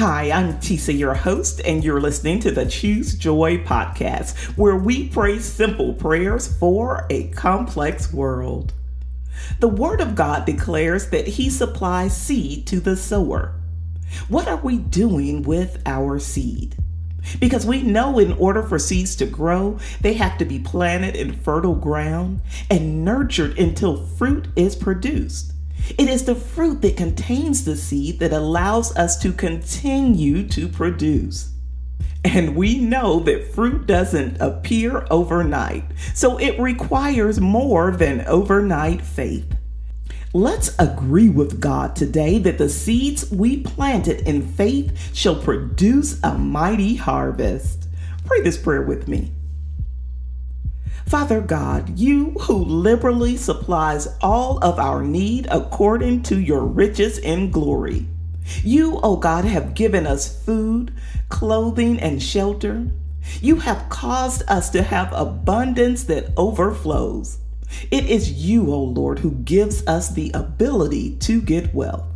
Hi, I'm Tisa, your host, and you're listening to the Choose Joy podcast, where we pray simple prayers for a complex world. The Word of God declares that He supplies seed to the sower. What are we doing with our seed? Because we know in order for seeds to grow, they have to be planted in fertile ground and nurtured until fruit is produced. It is the fruit that contains the seed that allows us to continue to produce. And we know that fruit doesn't appear overnight, so it requires more than overnight faith. Let's agree with God today that the seeds we planted in faith shall produce a mighty harvest. Pray this prayer with me. Father God, you who liberally supplies all of our need according to your riches in glory. You, O oh God, have given us food, clothing, and shelter. You have caused us to have abundance that overflows. It is you, O oh Lord, who gives us the ability to get wealth.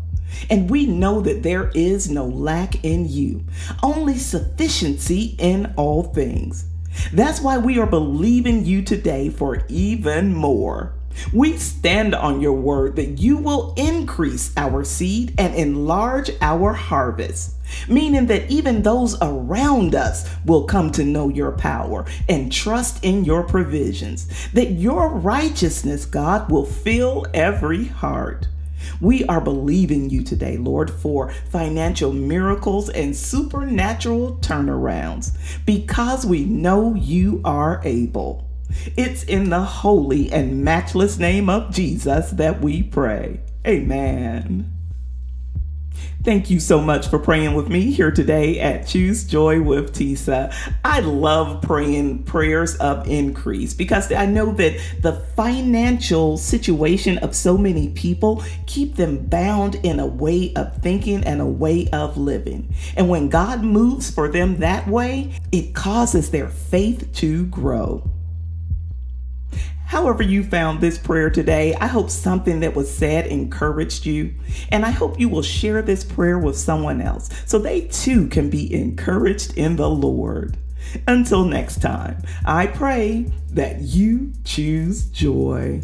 And we know that there is no lack in you, only sufficiency in all things. That's why we are believing you today for even more. We stand on your word that you will increase our seed and enlarge our harvest, meaning that even those around us will come to know your power and trust in your provisions, that your righteousness, God, will fill every heart. We are believing you today, Lord, for financial miracles and supernatural turnarounds because we know you are able. It's in the holy and matchless name of Jesus that we pray. Amen. Thank you so much for praying with me here today at Choose Joy with Tisa. I love praying prayers of increase because I know that the financial situation of so many people keep them bound in a way of thinking and a way of living. And when God moves for them that way, it causes their faith to grow. However, you found this prayer today, I hope something that was said encouraged you. And I hope you will share this prayer with someone else so they too can be encouraged in the Lord. Until next time, I pray that you choose joy.